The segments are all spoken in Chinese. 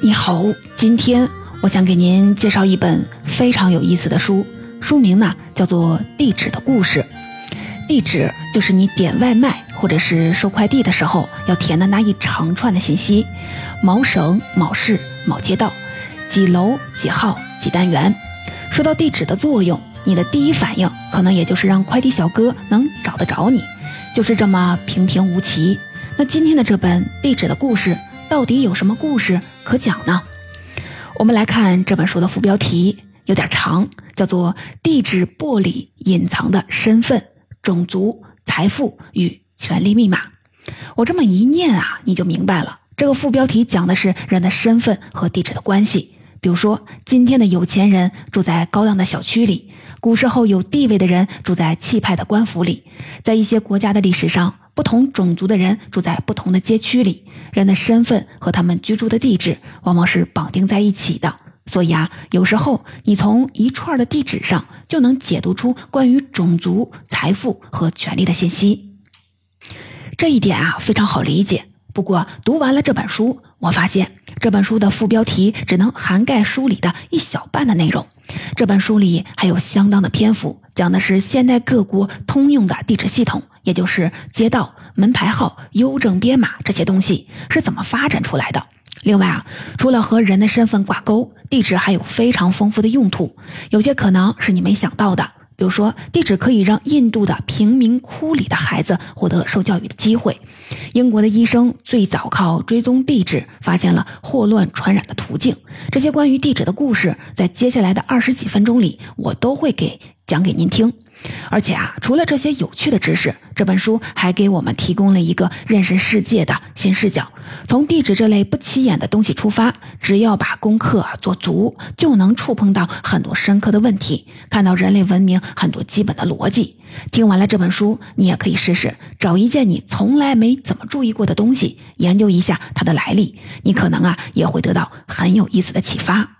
你好，今天我想给您介绍一本非常有意思的书，书名呢叫做《地址的故事》。地址就是你点外卖或者是收快递的时候要填的那一长串的信息：某省、某市、某街道、几楼、几号、几单元。说到地址的作用，你的第一反应可能也就是让快递小哥能找得着你，就是这么平平无奇。那今天的这本《地址的故事》。到底有什么故事可讲呢？我们来看这本书的副标题，有点长，叫做《地质玻璃隐藏的身份、种族、财富与权力密码》。我这么一念啊，你就明白了。这个副标题讲的是人的身份和地址的关系。比如说，今天的有钱人住在高档的小区里，古时候有地位的人住在气派的官府里，在一些国家的历史上。不同种族的人住在不同的街区里，人的身份和他们居住的地址往往是绑定在一起的。所以啊，有时候你从一串的地址上就能解读出关于种族、财富和权力的信息。这一点啊非常好理解。不过读完了这本书，我发现这本书的副标题只能涵盖书里的一小半的内容。这本书里还有相当的篇幅，讲的是现代各国通用的地址系统。也就是街道、门牌号、邮政编码这些东西是怎么发展出来的？另外啊，除了和人的身份挂钩，地址还有非常丰富的用途，有些可能是你没想到的。比如说，地址可以让印度的贫民窟里的孩子获得受教育的机会。英国的医生最早靠追踪地址发现了霍乱传染的途径。这些关于地址的故事，在接下来的二十几分钟里，我都会给讲给您听。而且啊，除了这些有趣的知识，这本书还给我们提供了一个认识世界的新视角。从地址这类不起眼的东西出发，只要把功课做足，就能触碰到很多深刻的问题，看到人类文明很多基本的逻辑。听完了这本书，你也可以试试找一件你从来没怎么注意过的东西，研究一下它的来历，你可能啊也会得到很有意思的启发。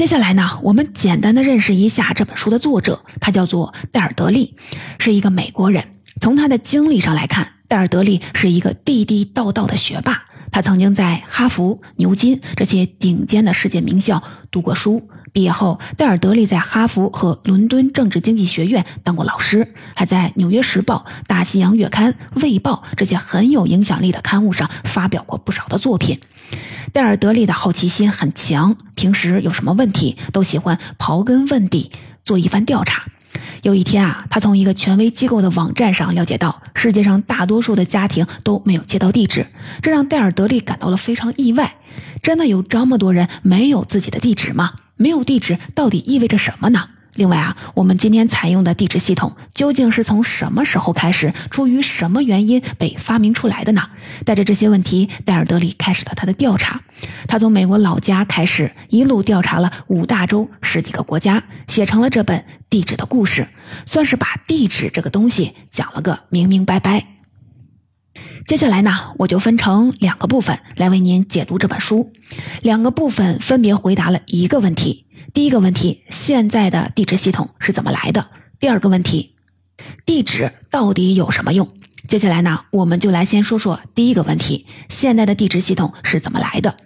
接下来呢，我们简单的认识一下这本书的作者，他叫做戴尔德利，是一个美国人。从他的经历上来看，戴尔德利是一个地地道道的学霸。他曾经在哈佛、牛津这些顶尖的世界名校读过书。毕业后，戴尔德利在哈佛和伦敦政治经济学院当过老师，还在《纽约时报》《大西洋月刊》《卫报》这些很有影响力的刊物上发表过不少的作品。戴尔德利的好奇心很强，平时有什么问题都喜欢刨根问底，做一番调查。有一天啊，他从一个权威机构的网站上了解到，世界上大多数的家庭都没有接到地址，这让戴尔德利感到了非常意外。真的有这么多人没有自己的地址吗？没有地址到底意味着什么呢？另外啊，我们今天采用的地址系统究竟是从什么时候开始，出于什么原因被发明出来的呢？带着这些问题，戴尔德里开始了他的调查。他从美国老家开始，一路调查了五大洲十几个国家，写成了这本《地址的故事》，算是把地址这个东西讲了个明明白白。接下来呢，我就分成两个部分来为您解读这本书。两个部分分别回答了一个问题。第一个问题，现在的地址系统是怎么来的？第二个问题，地址到底有什么用？接下来呢，我们就来先说说第一个问题，现代的地址系统是怎么来的？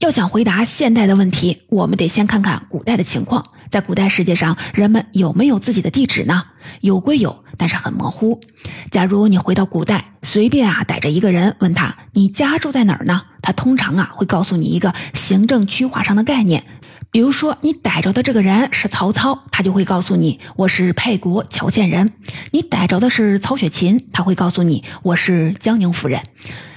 要想回答现代的问题，我们得先看看古代的情况。在古代世界上，人们有没有自己的地址呢？有归有，但是很模糊。假如你回到古代，随便啊逮着一个人，问他你家住在哪儿呢？他通常啊会告诉你一个行政区划上的概念。比如说，你逮着的这个人是曹操，他就会告诉你我是沛国谯县人；你逮着的是曹雪芹，他会告诉你我是江宁夫人。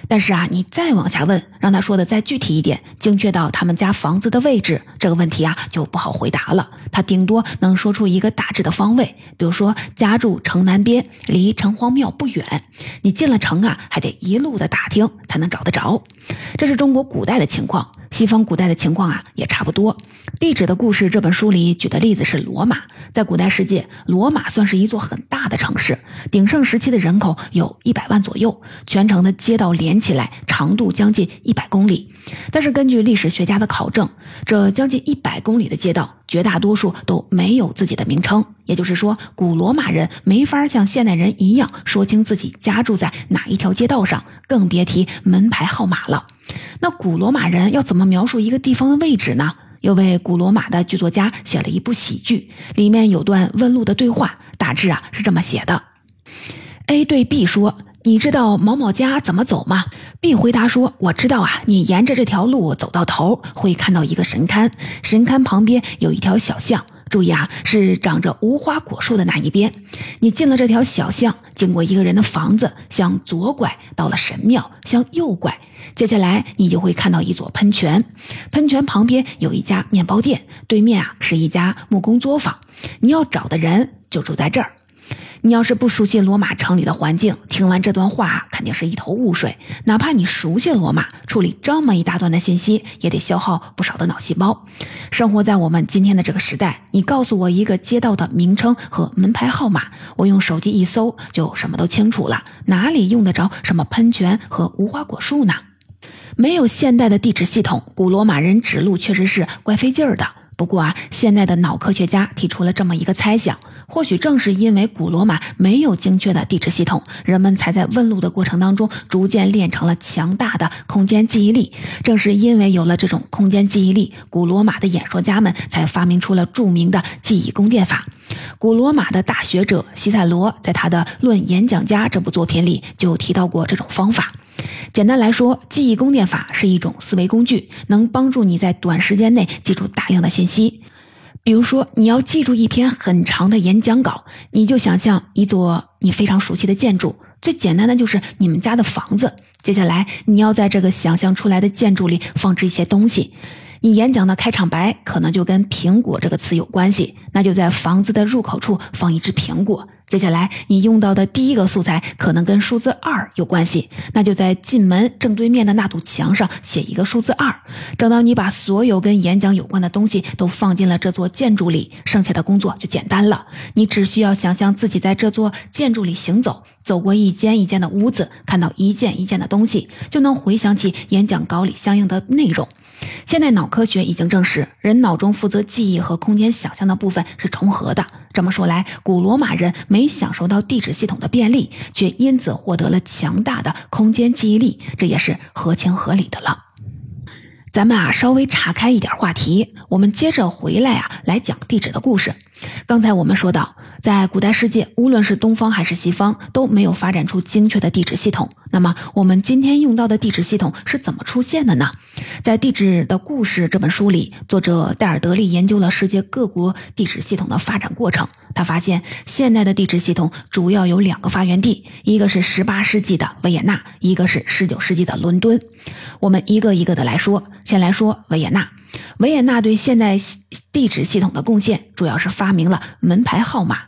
但是啊，你再往下问，让他说的再具体一点，精确到他们家房子的位置，这个问题啊就不好回答了。他顶多能说出一个大致的方位，比如说家住城南边，离城隍庙不远。你进了城啊，还得一路的打听才能找得着。这是中国古代的情况，西方古代的情况啊也差不多。地址的故事这本书里举的例子是罗马，在古代世界，罗马算是一座很大的城市，鼎盛时期的人口有一百万左右，全城的街道连起来长度将近一百公里。但是根据历史学家的考证，这将近一百公里的街道，绝大多数都没有自己的名称，也就是说，古罗马人没法像现代人一样说清自己家住在哪一条街道上，更别提门牌号码了。那古罗马人要怎么描述一个地方的位置呢？又为古罗马的剧作家写了一部喜剧，里面有段问路的对话，大致啊是这么写的：A 对 B 说：“你知道某某家怎么走吗？”B 回答说：“我知道啊，你沿着这条路走到头，会看到一个神龛，神龛旁边有一条小巷，注意啊，是长着无花果树的那一边。你进了这条小巷，经过一个人的房子，向左拐，到了神庙，向右拐。”接下来，你就会看到一座喷泉，喷泉旁边有一家面包店，对面啊是一家木工作坊。你要找的人就住在这儿。你要是不熟悉罗马城里的环境，听完这段话肯定是一头雾水。哪怕你熟悉罗马，处理这么一大段的信息也得消耗不少的脑细胞。生活在我们今天的这个时代，你告诉我一个街道的名称和门牌号码，我用手机一搜就什么都清楚了。哪里用得着什么喷泉和无花果树呢？没有现代的地址系统，古罗马人指路确实是怪费劲儿的。不过啊，现代的脑科学家提出了这么一个猜想：或许正是因为古罗马没有精确的地质系统，人们才在问路的过程当中逐渐练成了强大的空间记忆力。正是因为有了这种空间记忆力，古罗马的演说家们才发明出了著名的记忆宫殿法。古罗马的大学者西塞罗在他的《论演讲家》这部作品里就提到过这种方法。简单来说，记忆宫殿法是一种思维工具，能帮助你在短时间内记住大量的信息。比如说，你要记住一篇很长的演讲稿，你就想象一座你非常熟悉的建筑，最简单的就是你们家的房子。接下来，你要在这个想象出来的建筑里放置一些东西。你演讲的开场白可能就跟“苹果”这个词有关系，那就在房子的入口处放一只苹果。接下来你用到的第一个素材可能跟数字二有关系，那就在进门正对面的那堵墙上写一个数字二。等到你把所有跟演讲有关的东西都放进了这座建筑里，剩下的工作就简单了。你只需要想象自己在这座建筑里行走，走过一间一间的屋子，看到一件一件的东西，就能回想起演讲稿里相应的内容。现代脑科学已经证实，人脑中负责记忆和空间想象的部分是重合的。这么说来，古罗马人没享受到地址系统的便利，却因此获得了强大的空间记忆力，这也是合情合理的了。咱们啊，稍微岔开一点话题，我们接着回来啊，来讲地址的故事。刚才我们说到，在古代世界，无论是东方还是西方，都没有发展出精确的地址系统。那么，我们今天用到的地址系统是怎么出现的呢？在《地址的故事》这本书里，作者戴尔德利研究了世界各国地址系统的发展过程。他发现，现代的地址系统主要有两个发源地，一个是18世纪的维也纳，一个是19世纪的伦敦。我们一个一个的来说，先来说维也纳。维也纳对现代地址系统的贡献，主要是发明了门牌号码。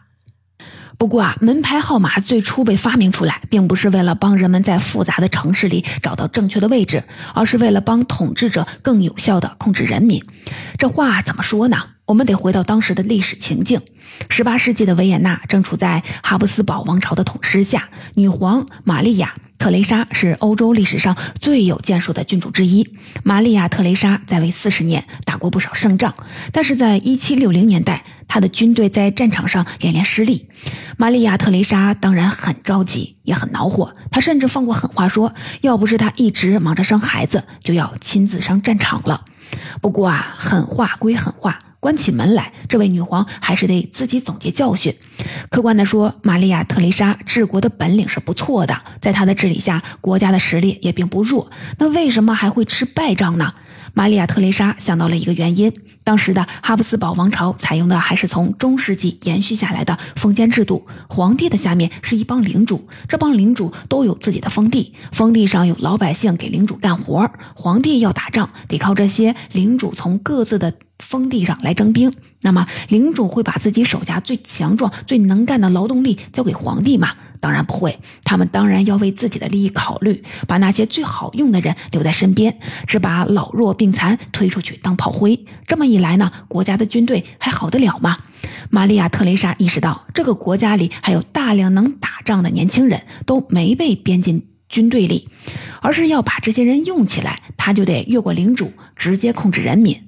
不过啊，门牌号码最初被发明出来，并不是为了帮人们在复杂的城市里找到正确的位置，而是为了帮统治者更有效地控制人民。这话怎么说呢？我们得回到当时的历史情境。十八世纪的维也纳正处在哈布斯堡王朝的统治下，女皇玛丽亚。特蕾莎是欧洲历史上最有建树的君主之一。玛利亚·特蕾莎在位四十年，打过不少胜仗，但是在一七六零年代，她的军队在战场上连连失利。玛利亚·特蕾莎当然很着急，也很恼火。她甚至放过狠话，说要不是她一直忙着生孩子，就要亲自上战场了。不过啊，狠话归狠话。关起门来，这位女皇还是得自己总结教训。客观地说，玛利亚·特蕾莎治国的本领是不错的，在她的治理下，国家的实力也并不弱。那为什么还会吃败仗呢？玛利亚·特蕾莎想到了一个原因：当时的哈布斯堡王朝采用的还是从中世纪延续下来的封建制度，皇帝的下面是一帮领主，这帮领主都有自己的封地，封地上有老百姓给领主干活，皇帝要打仗得靠这些领主从各自的。封地上来征兵，那么领主会把自己手下最强壮、最能干的劳动力交给皇帝吗？当然不会，他们当然要为自己的利益考虑，把那些最好用的人留在身边，只把老弱病残推出去当炮灰。这么一来呢，国家的军队还好得了吗？玛利亚·特蕾莎意识到，这个国家里还有大量能打仗的年轻人，都没被编进军队里，而是要把这些人用起来，他就得越过领主，直接控制人民。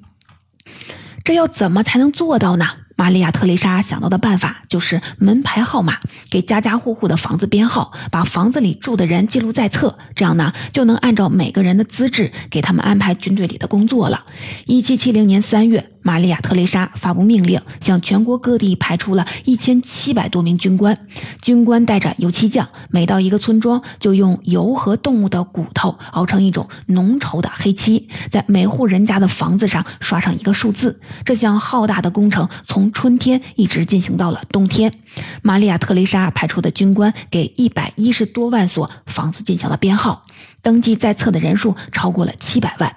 这要怎么才能做到呢？玛利亚·特蕾莎想到的办法就是门牌号码，给家家户户的房子编号，把房子里住的人记录在册，这样呢就能按照每个人的资质给他们安排军队里的工作了。一七七零年三月。玛利亚·特蕾莎发布命令，向全国各地派出了一千七百多名军官。军官带着油漆匠，每到一个村庄，就用油和动物的骨头熬成一种浓稠的黑漆，在每户人家的房子上刷上一个数字。这项浩大的工程从春天一直进行到了冬天。玛利亚·特蕾莎派出的军官给一百一十多万所房子进行了编号。登记在册的人数超过了七百万。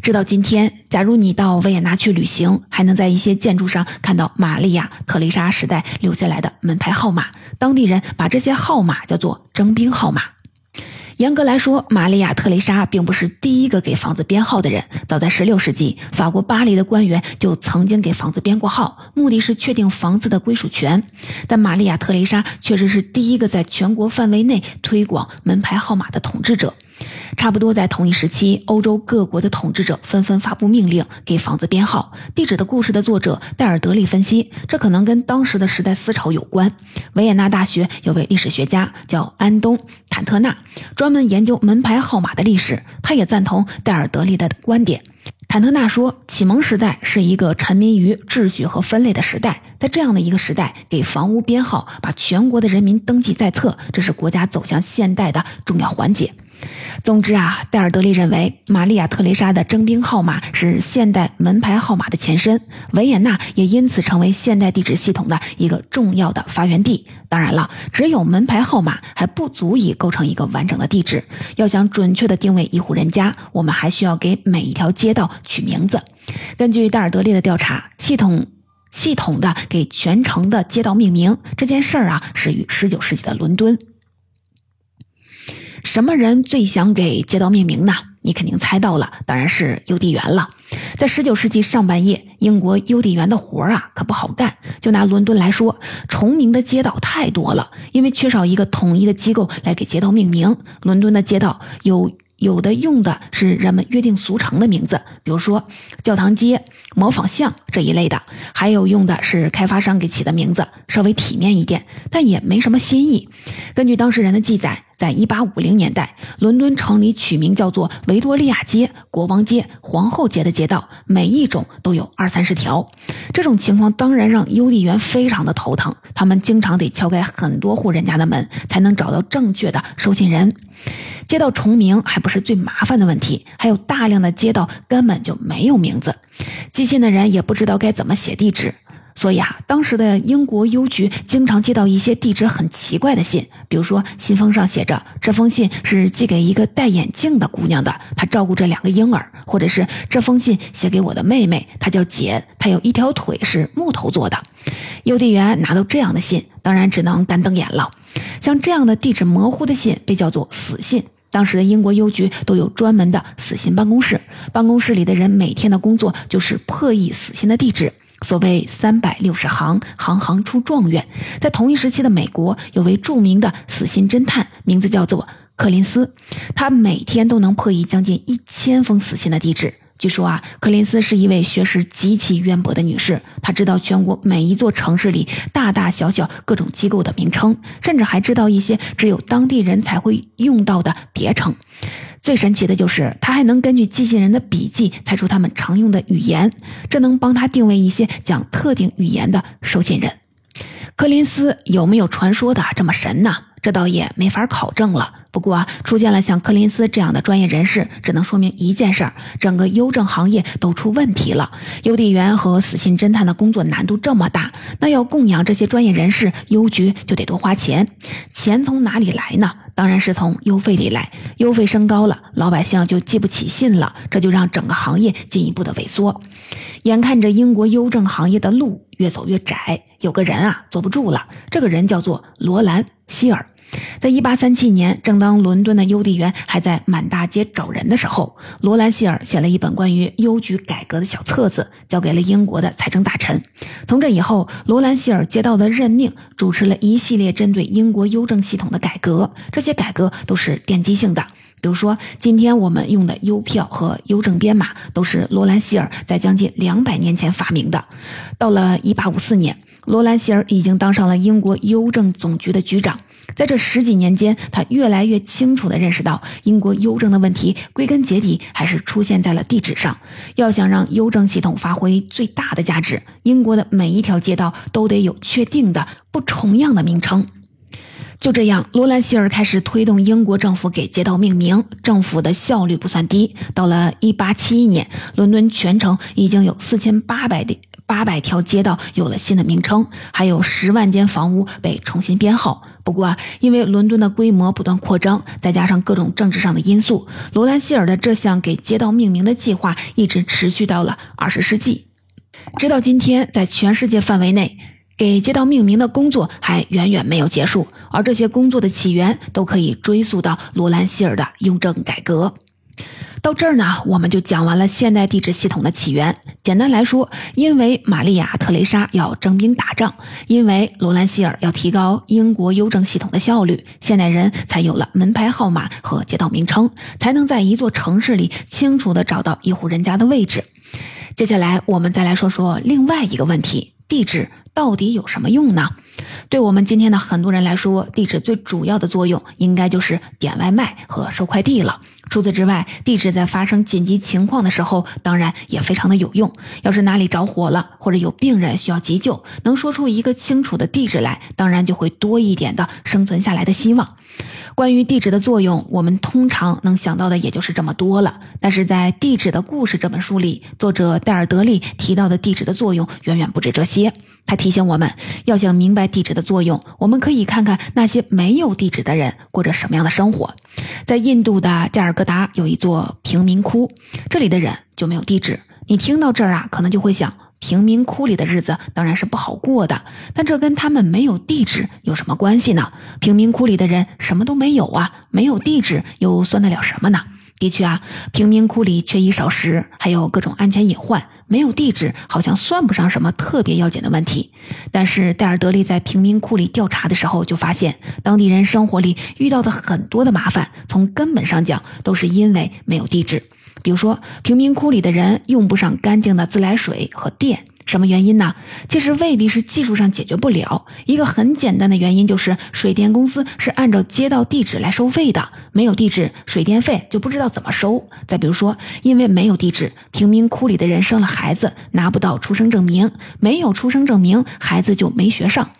直到今天，假如你到维也纳去旅行，还能在一些建筑上看到玛利亚·特蕾莎时代留下来的门牌号码。当地人把这些号码叫做征兵号码。严格来说，玛利亚·特蕾莎并不是第一个给房子编号的人。早在16世纪，法国巴黎的官员就曾经给房子编过号，目的是确定房子的归属权。但玛利亚·特蕾莎确实是第一个在全国范围内推广门牌号码的统治者。差不多在同一时期，欧洲各国的统治者纷纷发布命令，给房子编号。地址的故事的作者戴尔德利分析，这可能跟当时的时代思潮有关。维也纳大学有位历史学家叫安东·坦特纳，专门研究门牌号码的历史。他也赞同戴尔德利的观点。坦特纳说，启蒙时代是一个沉迷于秩序和分类的时代，在这样的一个时代，给房屋编号，把全国的人民登记在册，这是国家走向现代的重要环节。总之啊，戴尔德利认为，玛利亚·特蕾莎的征兵号码是现代门牌号码的前身，维也纳也因此成为现代地址系统的一个重要的发源地。当然了，只有门牌号码还不足以构成一个完整的地址。要想准确地定位一户人家，我们还需要给每一条街道取名字。根据戴尔德利的调查，系统系统的给全城的街道命名这件事儿啊，始于19世纪的伦敦。什么人最想给街道命名呢？你肯定猜到了，当然是邮递员了。在十九世纪上半叶，英国邮递员的活儿啊可不好干。就拿伦敦来说，重名的街道太多了，因为缺少一个统一的机构来给街道命名。伦敦的街道有有的用的是人们约定俗成的名字，比如说教堂街、模仿巷这一类的；还有用的是开发商给起的名字，稍微体面一点，但也没什么新意。根据当事人的记载。在一八五零年代，伦敦城里取名叫做维多利亚街、国王街、皇后街的街道，每一种都有二三十条。这种情况当然让邮递员非常的头疼，他们经常得敲开很多户人家的门，才能找到正确的收信人。街道重名还不是最麻烦的问题，还有大量的街道根本就没有名字，寄信的人也不知道该怎么写地址。所以啊，当时的英国邮局经常接到一些地址很奇怪的信，比如说信封上写着这封信是寄给一个戴眼镜的姑娘的，她照顾这两个婴儿；或者是这封信写给我的妹妹，她叫简，她有一条腿是木头做的。邮递员拿到这样的信，当然只能干瞪眼了。像这样的地址模糊的信被叫做死信。当时的英国邮局都有专门的死信办公室，办公室里的人每天的工作就是破译死信的地址。所谓三百六十行，行行出状元。在同一时期的美国，有位著名的死信侦探，名字叫做克林斯，他每天都能破译将近一千封死信的地址。据说啊，柯林斯是一位学识极其渊博的女士，她知道全国每一座城市里大大小小各种机构的名称，甚至还知道一些只有当地人才会用到的别称。最神奇的就是，他还能根据寄信人的笔记猜出他们常用的语言，这能帮他定位一些讲特定语言的收信人。柯林斯有没有传说的这么神呢？这倒也没法考证了。不过啊，出现了像柯林斯这样的专业人士，只能说明一件事儿：整个邮政行业都出问题了。邮递员和死信侦探的工作难度这么大，那要供养这些专业人士，邮局就得多花钱。钱从哪里来呢？当然是从邮费里来，邮费升高了，老百姓就寄不起信了，这就让整个行业进一步的萎缩。眼看着英国邮政行业的路越走越窄，有个人啊坐不住了。这个人叫做罗兰·希尔。在一八三七年，正当伦敦的邮递员还在满大街找人的时候，罗兰希尔写了一本关于邮局改革的小册子，交给了英国的财政大臣。从这以后，罗兰希尔接到的任命，主持了一系列针对英国邮政系统的改革。这些改革都是奠基性的。比如说，今天我们用的邮票和邮政编码，都是罗兰希尔在将近两百年前发明的。到了一八五四年，罗兰希尔已经当上了英国邮政总局的局长。在这十几年间，他越来越清楚地认识到，英国邮政的问题归根结底还是出现在了地址上。要想让邮政系统发挥最大的价值，英国的每一条街道都得有确定的、不重样的名称。就这样，罗兰希尔开始推动英国政府给街道命名，政府的效率不算低。到了1871年，伦敦全城已经有4800的800条街道有了新的名称，还有十万间房屋被重新编号。不过啊，因为伦敦的规模不断扩张，再加上各种政治上的因素，罗兰希尔的这项给街道命名的计划一直持续到了20世纪，直到今天，在全世界范围内。给街道命名的工作还远远没有结束，而这些工作的起源都可以追溯到罗兰希尔的雍正改革。到这儿呢，我们就讲完了现代地质系统的起源。简单来说，因为玛利亚·特蕾莎要征兵打仗，因为罗兰希尔要提高英国邮政系统的效率，现代人才有了门牌号码和街道名称，才能在一座城市里清楚地找到一户人家的位置。接下来，我们再来说说另外一个问题：地质。到底有什么用呢？对我们今天的很多人来说，地址最主要的作用应该就是点外卖和收快递了。除此之外，地址在发生紧急情况的时候，当然也非常的有用。要是哪里着火了，或者有病人需要急救，能说出一个清楚的地址来，当然就会多一点的生存下来的希望。关于地址的作用，我们通常能想到的也就是这么多了。但是在《地址的故事》这本书里，作者戴尔德利提到的地址的作用远远不止这些。他提醒我们，要想明白地址的作用，我们可以看看那些没有地址的人过着什么样的生活。在印度的加尔各达有一座贫民窟，这里的人就没有地址。你听到这儿啊，可能就会想。贫民窟里的日子当然是不好过的，但这跟他们没有地址有什么关系呢？贫民窟里的人什么都没有啊，没有地址又算得了什么呢？的确啊，贫民窟里缺衣少食，还有各种安全隐患，没有地址好像算不上什么特别要紧的问题。但是戴尔德利在贫民窟里调查的时候就发现，当地人生活里遇到的很多的麻烦，从根本上讲都是因为没有地址。比如说，贫民窟里的人用不上干净的自来水和电，什么原因呢？其实未必是技术上解决不了，一个很简单的原因就是水电公司是按照街道地址来收费的，没有地址，水电费就不知道怎么收。再比如说，因为没有地址，贫民窟里的人生了孩子拿不到出生证明，没有出生证明，孩子就没学上。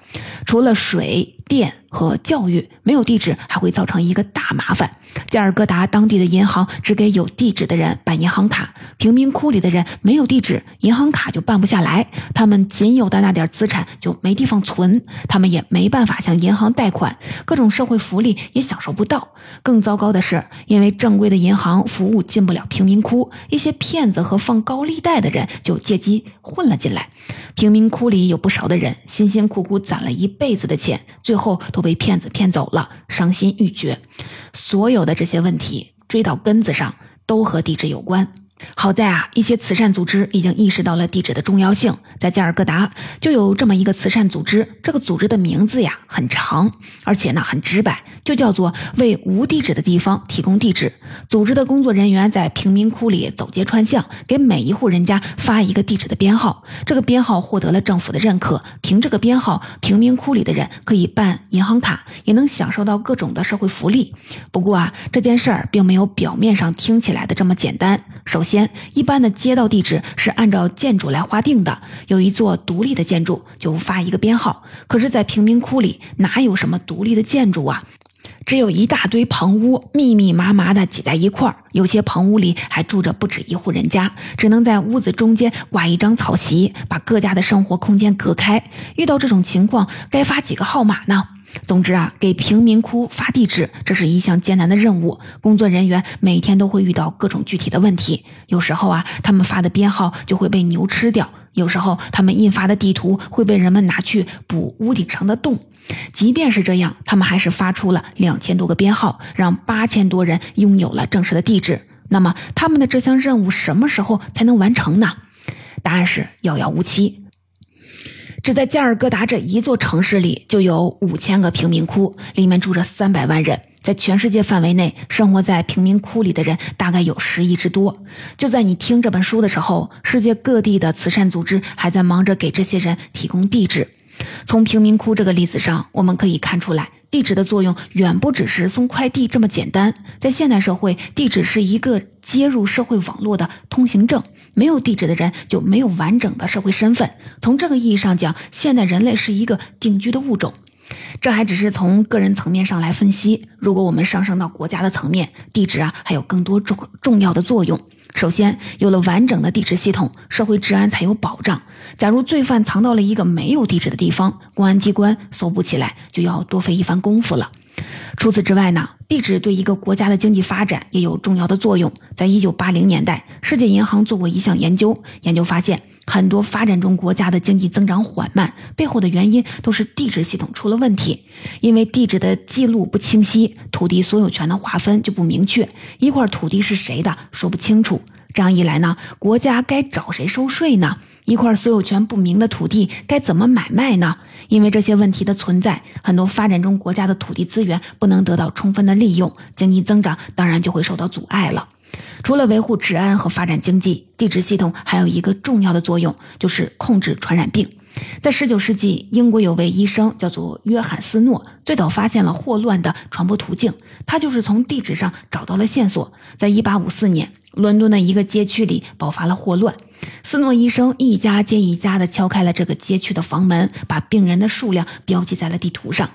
除了水电和教育没有地址，还会造成一个大麻烦。加尔各答当地的银行只给有地址的人办银行卡，贫民窟里的人没有地址，银行卡就办不下来。他们仅有的那点资产就没地方存，他们也没办法向银行贷款，各种社会福利也享受不到。更糟糕的是，因为正规的银行服务进不了贫民窟，一些骗子和放高利贷的人就借机混了进来。贫民窟里有不少的人辛辛苦苦攒了一辈子的钱，最后都被骗子骗走了，伤心欲绝。所有的这些问题追到根子上，都和地质有关。好在啊，一些慈善组织已经意识到了地址的重要性。在加尔各答就有这么一个慈善组织，这个组织的名字呀很长，而且呢很直白，就叫做为无地址的地方提供地址。组织的工作人员在贫民窟里走街串巷，给每一户人家发一个地址的编号。这个编号获得了政府的认可，凭这个编号，贫民窟里的人可以办银行卡，也能享受到各种的社会福利。不过啊，这件事儿并没有表面上听起来的这么简单。首先，一般的街道地址是按照建筑来划定的，有一座独立的建筑就发一个编号。可是，在贫民窟里哪有什么独立的建筑啊？只有一大堆棚屋，密密麻麻的挤在一块儿。有些棚屋里还住着不止一户人家，只能在屋子中间挂一张草席，把各家的生活空间隔开。遇到这种情况，该发几个号码呢？总之啊，给贫民窟发地址，这是一项艰难的任务。工作人员每天都会遇到各种具体的问题，有时候啊，他们发的编号就会被牛吃掉。有时候他们印发的地图会被人们拿去补屋顶上的洞。即便是这样，他们还是发出了两千多个编号，让八千多人拥有了正式的地址。那么，他们的这项任务什么时候才能完成呢？答案是遥遥无期。只在加尔各答这一座城市里，就有五千个贫民窟，里面住着三百万人。在全世界范围内，生活在贫民窟里的人大概有十亿之多。就在你听这本书的时候，世界各地的慈善组织还在忙着给这些人提供地址。从贫民窟这个例子上，我们可以看出来，地址的作用远不只是送快递这么简单。在现代社会，地址是一个接入社会网络的通行证，没有地址的人就没有完整的社会身份。从这个意义上讲，现代人类是一个定居的物种。这还只是从个人层面上来分析。如果我们上升到国家的层面，地址啊还有更多重重要的作用。首先，有了完整的地址系统，社会治安才有保障。假如罪犯藏到了一个没有地址的地方，公安机关搜捕起来就要多费一番功夫了。除此之外呢，地址对一个国家的经济发展也有重要的作用。在一九八零年代，世界银行做过一项研究，研究发现，很多发展中国家的经济增长缓慢，背后的原因都是地质系统出了问题。因为地址的记录不清晰，土地所有权的划分就不明确，一块土地是谁的说不清楚。这样一来呢，国家该找谁收税呢？一块所有权不明的土地该怎么买卖呢？因为这些问题的存在，很多发展中国家的土地资源不能得到充分的利用，经济增长当然就会受到阻碍了。除了维护治安和发展经济，地质系统还有一个重要的作用，就是控制传染病。在19世纪，英国有位医生叫做约翰斯诺，最早发现了霍乱的传播途径。他就是从地址上找到了线索。在1854年，伦敦的一个街区里爆发了霍乱。斯诺医生一家接一家地敲开了这个街区的房门，把病人的数量标记在了地图上。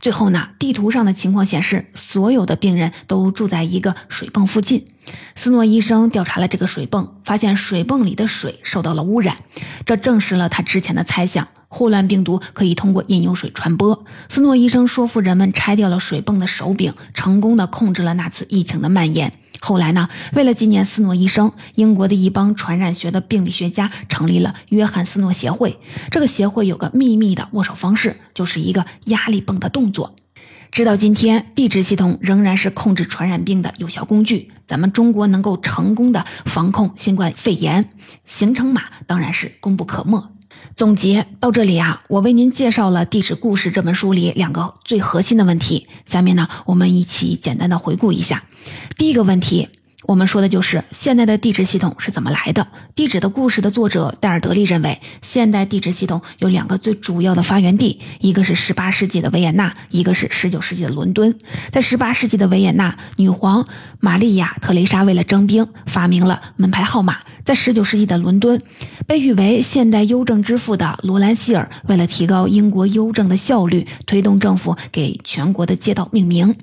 最后呢，地图上的情况显示，所有的病人都住在一个水泵附近。斯诺医生调查了这个水泵，发现水泵里的水受到了污染，这证实了他之前的猜想：霍乱病毒可以通过饮用水传播。斯诺医生说服人们拆掉了水泵的手柄，成功的控制了那次疫情的蔓延。后来呢？为了纪念斯诺医生，英国的一帮传染学的病理学家成立了约翰斯诺协会。这个协会有个秘密的握手方式，就是一个压力泵的动作。直到今天，地质系统仍然是控制传染病的有效工具。咱们中国能够成功的防控新冠肺炎，行程码当然是功不可没。总结到这里啊，我为您介绍了《地址故事》这本书里两个最核心的问题。下面呢，我们一起简单的回顾一下。第一个问题，我们说的就是现代的地质系统是怎么来的。《地质的故事》的作者戴尔德利认为，现代地质系统有两个最主要的发源地，一个是18世纪的维也纳，一个是19世纪的伦敦。在18世纪的维也纳，女皇玛丽亚·特蕾莎为了征兵，发明了门牌号码。在19世纪的伦敦，被誉为现代邮政之父的罗兰希尔，为了提高英国邮政的效率，推动政府给全国的街道命名。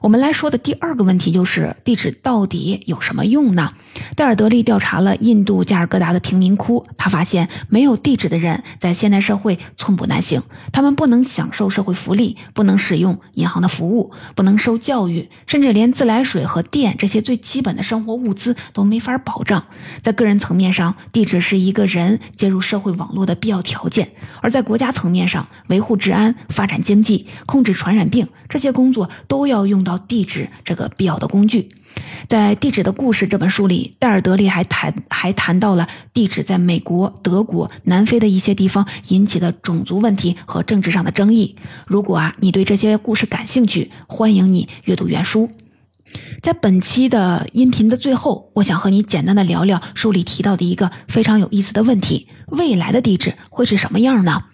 我们来说的第二个问题就是：地址到底有什么用呢？戴尔德利调查了印度加尔各答的贫民窟，他发现没有地址的人在现代社会寸步难行，他们不能享受社会福利，不能使用银行的服务，不能受教育，甚至连自来水和电这些最基本的生活物资都没法保障。在个人层面上，地址是一个人接入社会网络的必要条件；而在国家层面上，维护治安、发展经济、控制传染病这些工作都要用到地址这个必要的工具。在《地址的故事》这本书里，戴尔德利还谈还谈到了地址在美国、德国、南非的一些地方引起的种族问题和政治上的争议。如果啊你对这些故事感兴趣，欢迎你阅读原书。在本期的音频的最后，我想和你简单的聊聊书里提到的一个非常有意思的问题：未来的地址会是什么样呢？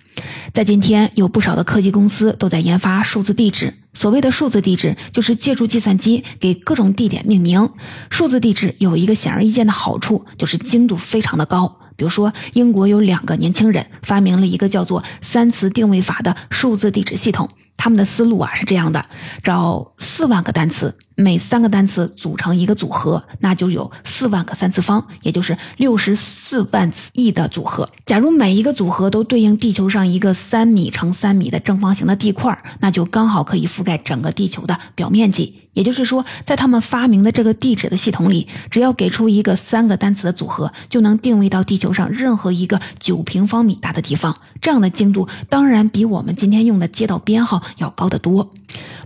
在今天，有不少的科技公司都在研发数字地址。所谓的数字地址，就是借助计算机给各种地点命名。数字地址有一个显而易见的好处，就是精度非常的高。比如说，英国有两个年轻人发明了一个叫做“三磁定位法”的数字地址系统。他们的思路啊是这样的：找四万个单词，每三个单词组成一个组合，那就有四万个三次方，也就是六十四万亿的组合。假如每一个组合都对应地球上一个三米乘三米的正方形的地块，那就刚好可以覆盖整个地球的表面积。也就是说，在他们发明的这个地址的系统里，只要给出一个三个单词的组合，就能定位到地球上任何一个九平方米大的地方。这样的精度当然比我们今天用的街道编号要高得多。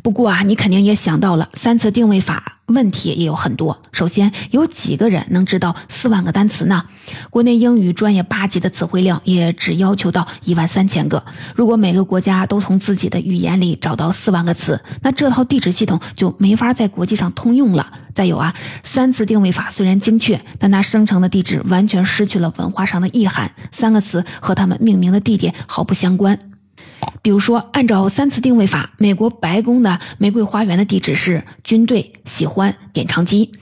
不过啊，你肯定也想到了，三次定位法。问题也有很多。首先，有几个人能知道四万个单词呢？国内英语专业八级的词汇量也只要求到一万三千个。如果每个国家都从自己的语言里找到四万个词，那这套地址系统就没法在国际上通用了。再有啊，三次定位法虽然精确，但它生成的地址完全失去了文化上的意涵。三个词和它们命名的地点毫不相关。比如说，按照三次定位法，美国白宫的玫瑰花园的地址是军队喜欢点唱机，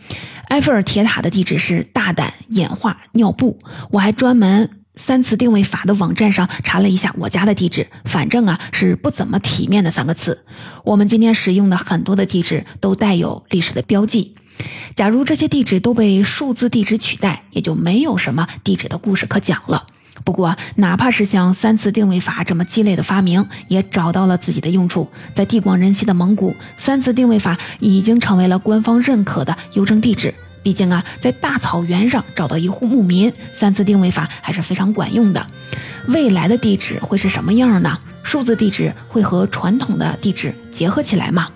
埃菲尔铁塔的地址是大胆演化尿布。我还专门三次定位法的网站上查了一下我家的地址，反正啊是不怎么体面的三个词。我们今天使用的很多的地址都带有历史的标记，假如这些地址都被数字地址取代，也就没有什么地址的故事可讲了。不过，哪怕是像三次定位法这么鸡肋的发明，也找到了自己的用处。在地广人稀的蒙古，三次定位法已经成为了官方认可的邮政地址。毕竟啊，在大草原上找到一户牧民，三次定位法还是非常管用的。未来的地址会是什么样呢？数字地址会和传统的地址结合起来吗？